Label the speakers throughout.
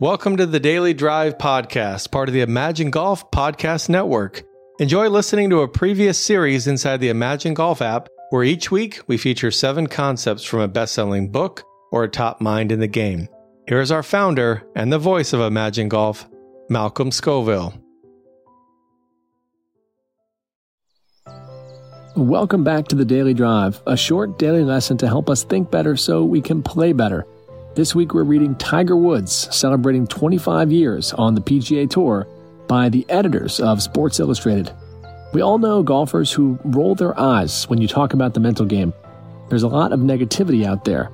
Speaker 1: Welcome to the Daily Drive Podcast, part of the Imagine Golf Podcast Network. Enjoy listening to a previous series inside the Imagine Golf app, where each week we feature seven concepts from a best selling book or a top mind in the game. Here is our founder and the voice of Imagine Golf, Malcolm Scoville.
Speaker 2: Welcome back to the Daily Drive, a short daily lesson to help us think better so we can play better. This week we're reading Tiger Woods, celebrating 25 years on the PGA Tour by the editors of Sports Illustrated. We all know golfers who roll their eyes when you talk about the mental game. There's a lot of negativity out there.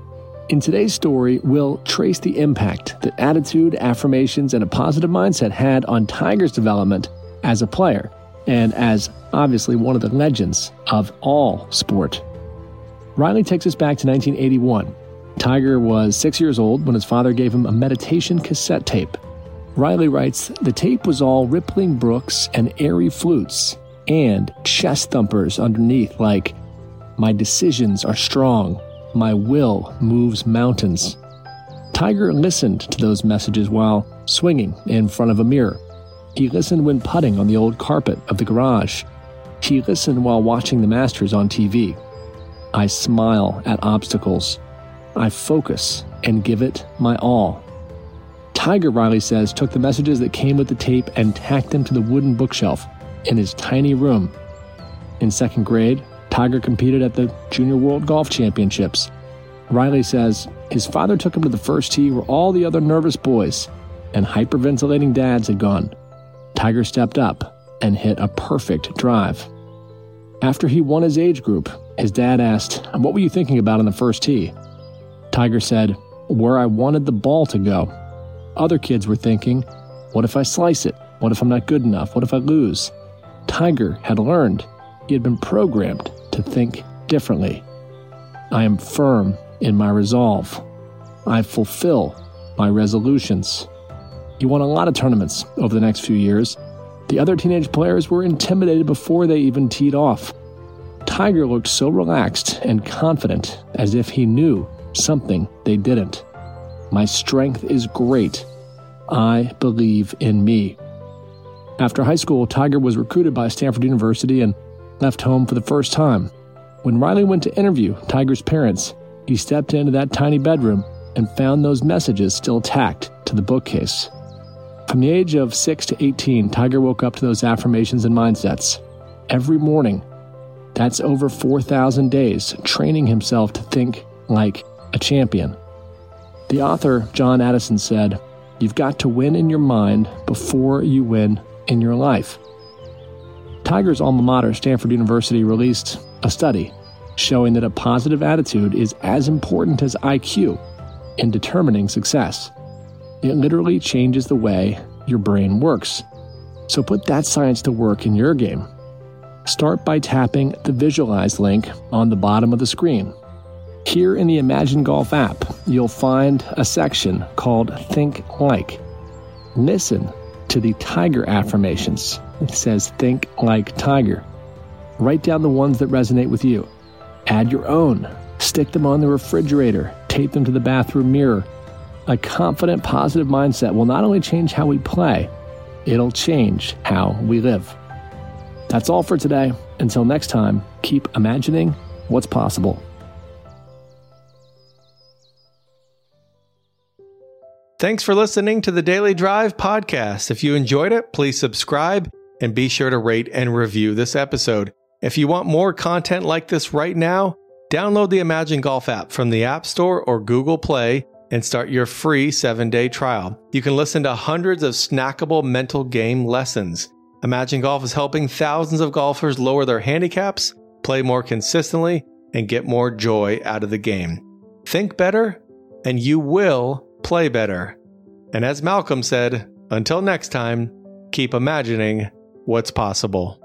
Speaker 2: In today's story, we'll trace the impact that attitude, affirmations, and a positive mindset had on Tiger's development as a player and as obviously one of the legends of all sport. Reilly takes us back to 1981 Tiger was six years old when his father gave him a meditation cassette tape. Reilly writes The tape was all rippling brooks and airy flutes, and chest thumpers underneath, like, My decisions are strong, my will moves mountains. Tiger listened to those messages while swinging in front of a mirror. He listened when putting on the old carpet of the garage. He listened while watching the Masters on TV. I smile at obstacles. I focus and give it my all. Tiger, Reilly says, took the messages that came with the tape and tacked them to the wooden bookshelf in his tiny room. In second grade, Tiger competed at the Junior World Golf Championships. Reilly says his father took him to the first tee where all the other nervous boys and hyperventilating dads had gone. Tiger stepped up and hit a perfect drive. After he won his age group, his dad asked, What were you thinking about on the first tee? Tiger said, Where I wanted the ball to go. Other kids were thinking, What if I slice it? What if I'm not good enough? What if I lose? Tiger had learned. He had been programmed to think differently. I am firm in my resolve. I fulfill my resolutions. He won a lot of tournaments over the next few years. The other teenage players were intimidated before they even teed off. Tiger looked so relaxed and confident as if he knew something they didn't. My strength is great. I believe in me. After high school, Tiger was recruited by Stanford University and left home for the first time. When Reilly went to interview Tiger's parents, he stepped into that tiny bedroom and found those messages still tacked to the bookcase. From the age of 6 to 18, Tiger woke up to those affirmations and mindsets. Every morning, that's over 4,000 days training himself to think like a champion. The author, John Addison, said, You've got to win in your mind before you win in your life. Tiger's alma mater, Stanford University, released a study showing that a positive attitude is as important as IQ in determining success. It literally changes the way your brain works. So put that science to work in your game. Start by tapping the Visualize link on the bottom of the screen here in the Imagine Golf app, you'll find a section called Think Like. Listen to the Tiger affirmations. It says Think Like Tiger. Write down the ones that resonate with you. Add your own. Stick them on the refrigerator. Tape them to the bathroom mirror. A confident, positive mindset will not only change how we play, it'll change how we live. That's all for today. Until next time, keep imagining what's possible.
Speaker 1: Thanks for listening to the Daily Drive podcast. If you enjoyed it, please subscribe and be sure to rate and review this episode. If you want more content like this right now, download the Imagine Golf app from the App Store or Google Play and start your free seven day trial. You can listen to hundreds of snackable mental game lessons. Imagine Golf is helping thousands of golfers lower their handicaps, play more consistently, and get more joy out of the game. Think better, and you will play better. And as Malcolm said, until next time, keep imagining what's possible.